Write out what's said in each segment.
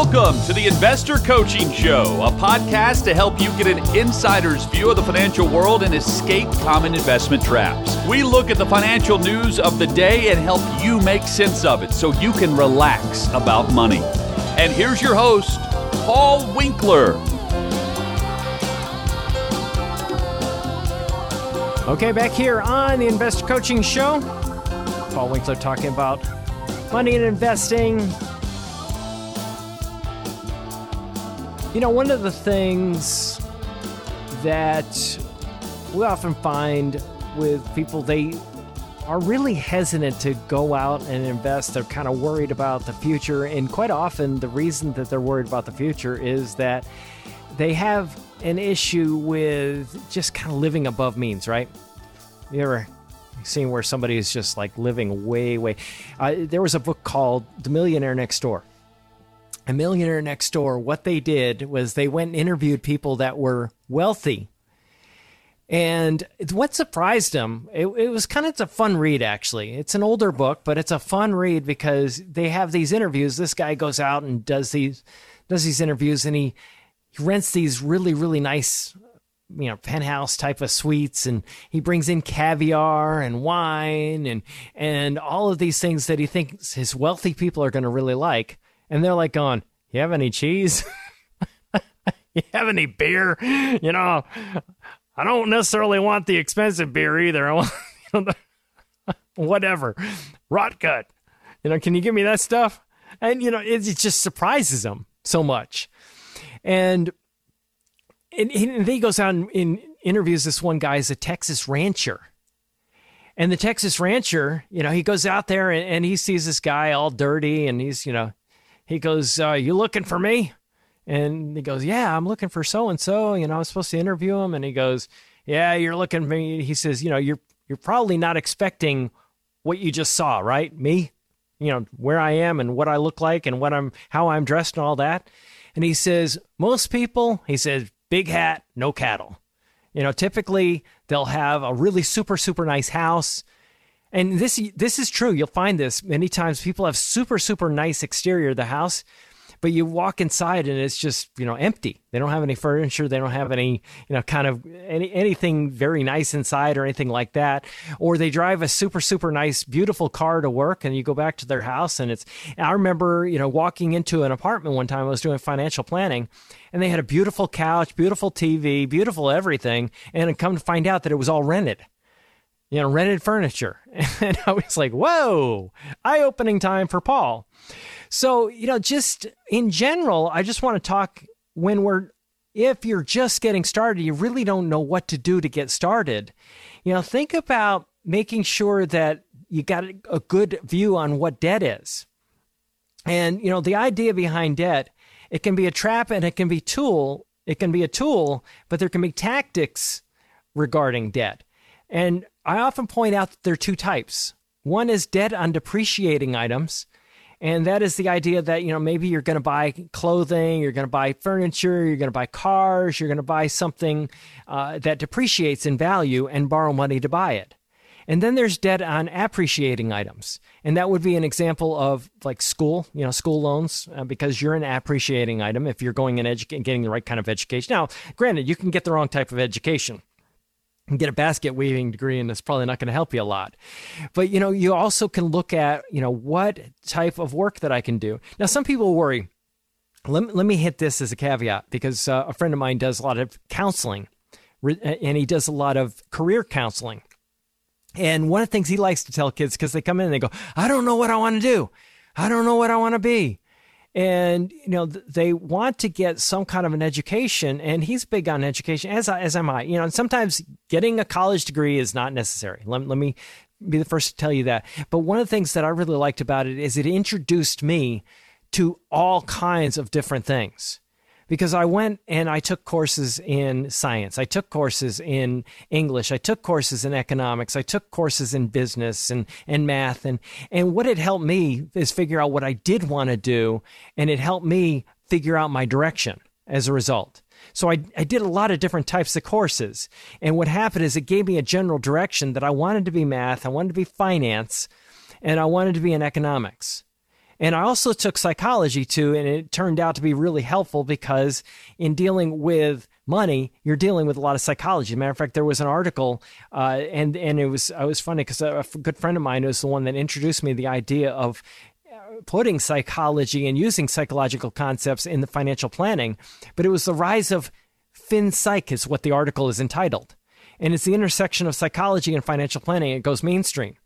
Welcome to the Investor Coaching Show, a podcast to help you get an insider's view of the financial world and escape common investment traps. We look at the financial news of the day and help you make sense of it so you can relax about money. And here's your host, Paul Winkler. Okay, back here on the Investor Coaching Show, Paul Winkler talking about money and investing. You know, one of the things that we often find with people, they are really hesitant to go out and invest. They're kind of worried about the future. And quite often, the reason that they're worried about the future is that they have an issue with just kind of living above means, right? You ever seen where somebody is just like living way, way? Uh, there was a book called The Millionaire Next Door. A Millionaire Next Door, what they did was they went and interviewed people that were wealthy. And what surprised them, it, it was kind of it's a fun read actually. It's an older book, but it's a fun read because they have these interviews. This guy goes out and does these does these interviews, and he he rents these really really nice you know penthouse type of suites and he brings in caviar and wine and and all of these things that he thinks his wealthy people are going to really like and they're like going you have any cheese? You have any beer? You know i don't necessarily want the expensive beer either. I want you know, the, whatever. Rot gut. You know can you give me that stuff? And you know it, it just surprises them so much. And and, and he goes out and, and interviews this one guy as a Texas rancher. And the Texas rancher, you know, he goes out there and, and he sees this guy all dirty and he's, you know, he goes, uh, You looking for me? And he goes, Yeah, I'm looking for so and so. You know, I was supposed to interview him. And he goes, Yeah, you're looking for me. He says, You know, you're you're probably not expecting what you just saw, right? Me, you know, where I am and what I look like and what I'm how I'm dressed and all that. And he says, Most people, he says, big hat, no cattle. You know, typically they'll have a really super super nice house. And this this is true. You'll find this many times people have super super nice exterior of the house, but you walk inside and it's just, you know, empty. They don't have any furniture, they don't have any, you know, kind of any anything very nice inside or anything like that. Or they drive a super super nice beautiful car to work and you go back to their house and it's I remember, you know, walking into an apartment one time I was doing financial planning and they had a beautiful couch, beautiful TV, beautiful everything, and come to find out that it was all rented. You know, rented furniture. And I was like, whoa, eye opening time for Paul. So, you know, just in general, I just want to talk when we're, if you're just getting started, you really don't know what to do to get started. You know, think about making sure that you got a good view on what debt is. And, you know, the idea behind debt it can be a trap and it can be tool. It can be a tool, but there can be tactics regarding debt. And I often point out that there are two types. One is debt on depreciating items, and that is the idea that you know maybe you're going to buy clothing, you're going to buy furniture, you're going to buy cars, you're going to buy something uh, that depreciates in value and borrow money to buy it. And then there's debt on appreciating items. And that would be an example of like school, you know, school loans, uh, because you're an appreciating item if you're going and edu- getting the right kind of education. Now, granted, you can get the wrong type of education get a basket weaving degree and it's probably not going to help you a lot but you know you also can look at you know what type of work that i can do now some people worry let, let me hit this as a caveat because uh, a friend of mine does a lot of counseling and he does a lot of career counseling and one of the things he likes to tell kids, because they come in and they go, I don't know what I want to do. I don't know what I want to be. And, you know, they want to get some kind of an education. And he's big on education, as, as am I. You know, and sometimes getting a college degree is not necessary. Let, let me be the first to tell you that. But one of the things that I really liked about it is it introduced me to all kinds of different things because I went and I took courses in science. I took courses in English. I took courses in economics. I took courses in business and, and math. And, and what it helped me is figure out what I did want to do. And it helped me figure out my direction as a result. So I, I did a lot of different types of courses. And what happened is it gave me a general direction that I wanted to be math, I wanted to be finance, and I wanted to be in economics. And I also took psychology too, and it turned out to be really helpful because in dealing with money, you're dealing with a lot of psychology. Matter of fact, there was an article, uh, and and it was I was funny because a, good friend of mine was the one that introduced me to the idea of uh, putting psychology and using psychological concepts in the financial planning. But it was the rise of FinPsych, is what the article is entitled, and it's the intersection of psychology and financial planning. It goes mainstream.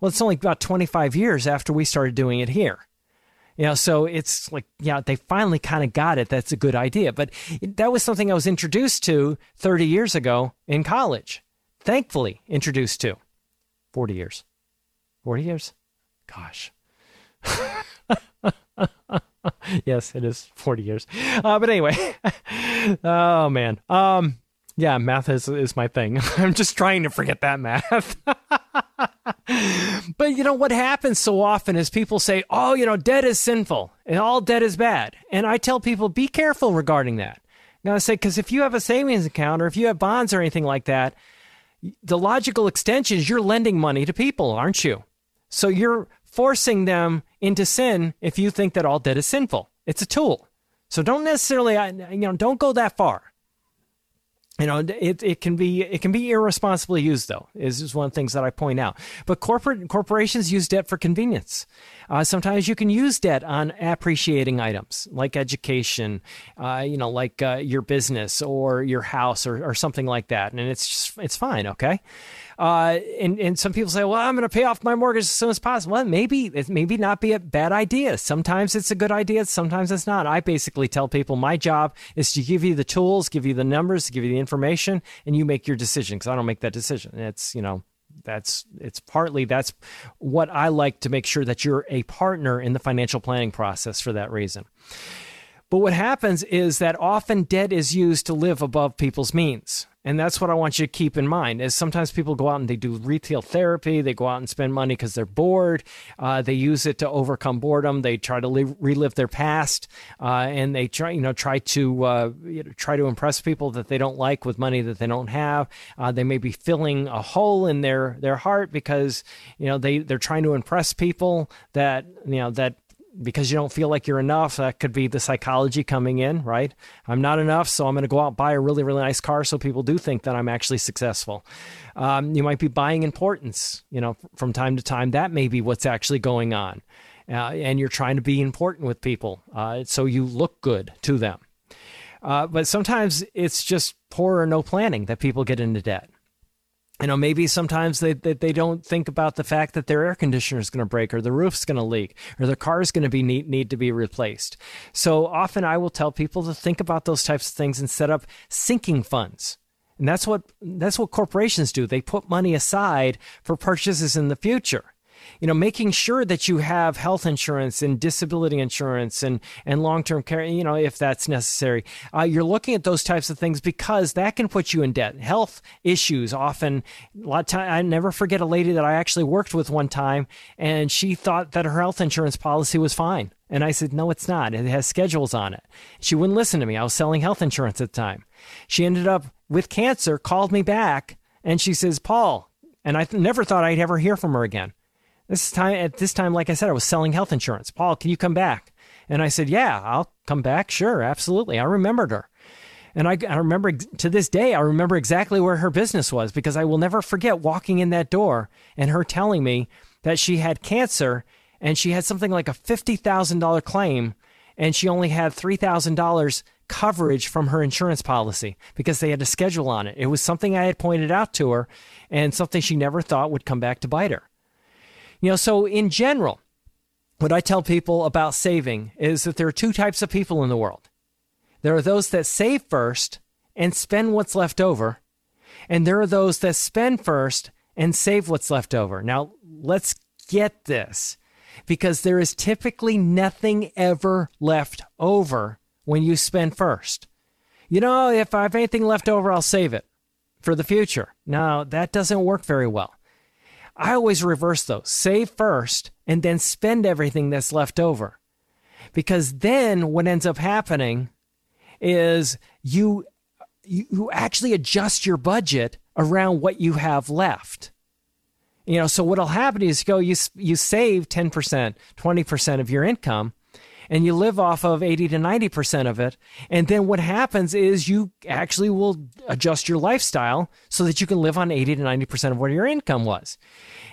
Well, it's only about 25 years after we started doing it here. You know, so it's like, yeah, they finally kind of got it. That's a good idea. But that was something I was introduced to 30 years ago in college. Thankfully, introduced to 40 years. 40 years? Gosh. yes, it is 40 years. Uh, but anyway, oh man. Um, yeah, math is, is my thing. I'm just trying to forget that math. But you know what happens so often is people say, "Oh, you know, debt is sinful and all debt is bad." And I tell people, "Be careful regarding that." Now I say because if you have a savings account or if you have bonds or anything like that, the logical extension is you're lending money to people, aren't you? So you're forcing them into sin if you think that all debt is sinful. It's a tool. So don't necessarily, you know, don't go that far you know it, it can be it can be irresponsibly used though is, is one of the things that i point out but corporate corporations use debt for convenience uh, sometimes you can use debt on appreciating items like education uh, you know like uh, your business or your house or, or something like that and it's just it's fine okay uh, and and some people say, well, I'm going to pay off my mortgage as soon as possible. Well, maybe it maybe not be a bad idea. Sometimes it's a good idea. Sometimes it's not. I basically tell people my job is to give you the tools, give you the numbers, give you the information, and you make your decision. Because I don't make that decision. It's you know that's it's partly that's what I like to make sure that you're a partner in the financial planning process for that reason. But what happens is that often debt is used to live above people's means. And that's what I want you to keep in mind. Is sometimes people go out and they do retail therapy. They go out and spend money because they're bored. Uh, they use it to overcome boredom. They try to live, relive their past, uh, and they try, you know, try to uh, you know, try to impress people that they don't like with money that they don't have. Uh, they may be filling a hole in their their heart because you know they they're trying to impress people that you know that because you don't feel like you're enough. That could be the psychology coming in, right? I'm not enough, so I'm going to go out and buy a really, really nice car so people do think that I'm actually successful. Um, you might be buying importance, you know, from time to time. That may be what's actually going on. Uh, and you're trying to be important with people uh, so you look good to them. Uh, but sometimes it's just poor or no planning that people get into debt you know maybe sometimes they, they, they don't think about the fact that their air conditioner is going to break or the roof's going to leak or their car is going to be need, need to be replaced. So often i will tell people to think about those types of things and set up sinking funds. And that's what that's what corporations do. They put money aside for purchases in the future you know, making sure that you have health insurance and disability insurance and, and long term care, you know, if that's necessary. Uh, you're looking at those types of things because that can put you in debt. Health issues often, a lot of time, I never forget a lady that I actually worked with one time, and she thought that her health insurance policy was fine. And I said, no, it's not. It has schedules on it. She wouldn't listen to me. I was selling health insurance at the time. She ended up with cancer, called me back, and she says, Paul, and I th- never thought I'd ever hear from her again. This time, at this time, like I said, I was selling health insurance. Paul, can you come back? And I said, Yeah, I'll come back. Sure, absolutely. I remembered her. And I, I remember to this day, I remember exactly where her business was because I will never forget walking in that door and her telling me that she had cancer and she had something like a $50,000 claim and she only had $3,000 coverage from her insurance policy because they had a schedule on it. It was something I had pointed out to her and something she never thought would come back to bite her. You know, so in general, what I tell people about saving is that there are two types of people in the world. There are those that save first and spend what's left over, and there are those that spend first and save what's left over. Now, let's get this because there is typically nothing ever left over when you spend first. You know, if I have anything left over, I'll save it for the future. Now, that doesn't work very well. I always reverse those save first and then spend everything that's left over. Because then what ends up happening is you, you actually adjust your budget around what you have left. You know, so what'll happen is you go, you, you save 10%, 20% of your income and you live off of 80 to 90% of it. And then what happens is you actually will adjust your lifestyle so that you can live on 80 to 90% of what your income was.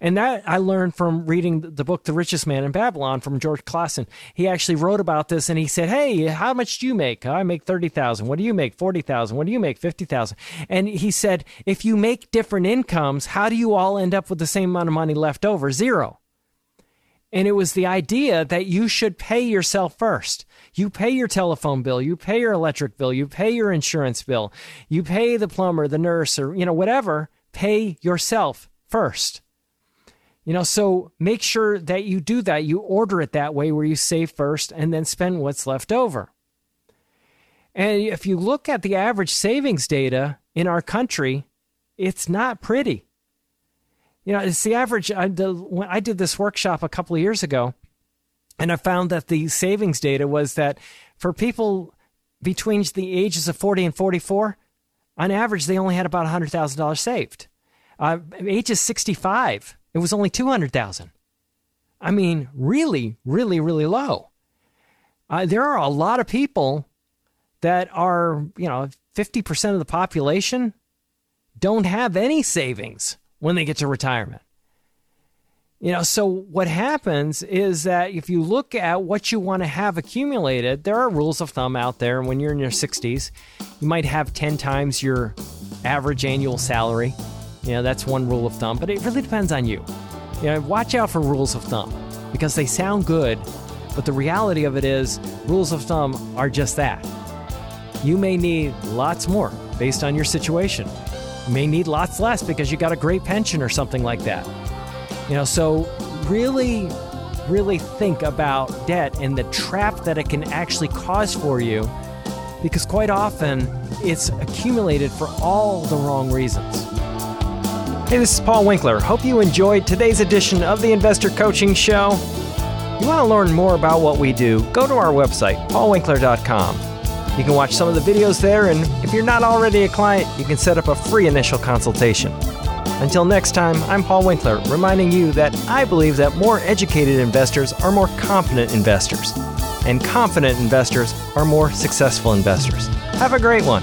And that I learned from reading the book The Richest Man in Babylon from George Clason. He actually wrote about this and he said, "Hey, how much do you make? I make 30,000. What do you make? 40,000. What do you make? 50,000." And he said, "If you make different incomes, how do you all end up with the same amount of money left over? Zero. And it was the idea that you should pay yourself first. You pay your telephone bill, you pay your electric bill, you pay your insurance bill, you pay the plumber, the nurse, or, you know, whatever. Pay yourself first. You know, so make sure that you do that. You order it that way where you save first and then spend what's left over. And if you look at the average savings data in our country, it's not pretty. You know, it's the average. I, the, I did this workshop a couple of years ago, and I found that the savings data was that for people between the ages of 40 and 44, on average, they only had about $100,000 saved. Uh, ages 65, it was only 200,000. I mean, really, really, really low. Uh, there are a lot of people that are, you know, 50% of the population don't have any savings when they get to retirement. You know, so what happens is that if you look at what you want to have accumulated, there are rules of thumb out there. When you're in your 60s, you might have 10 times your average annual salary. You know, that's one rule of thumb, but it really depends on you. You know, watch out for rules of thumb because they sound good, but the reality of it is rules of thumb are just that. You may need lots more based on your situation. May need lots less because you got a great pension or something like that. You know, so really, really think about debt and the trap that it can actually cause for you because quite often it's accumulated for all the wrong reasons. Hey, this is Paul Winkler. Hope you enjoyed today's edition of the Investor Coaching Show. You want to learn more about what we do? Go to our website, paulwinkler.com. You can watch some of the videos there, and if you're not already a client, you can set up a free initial consultation. Until next time, I'm Paul Winkler, reminding you that I believe that more educated investors are more confident investors, and confident investors are more successful investors. Have a great one.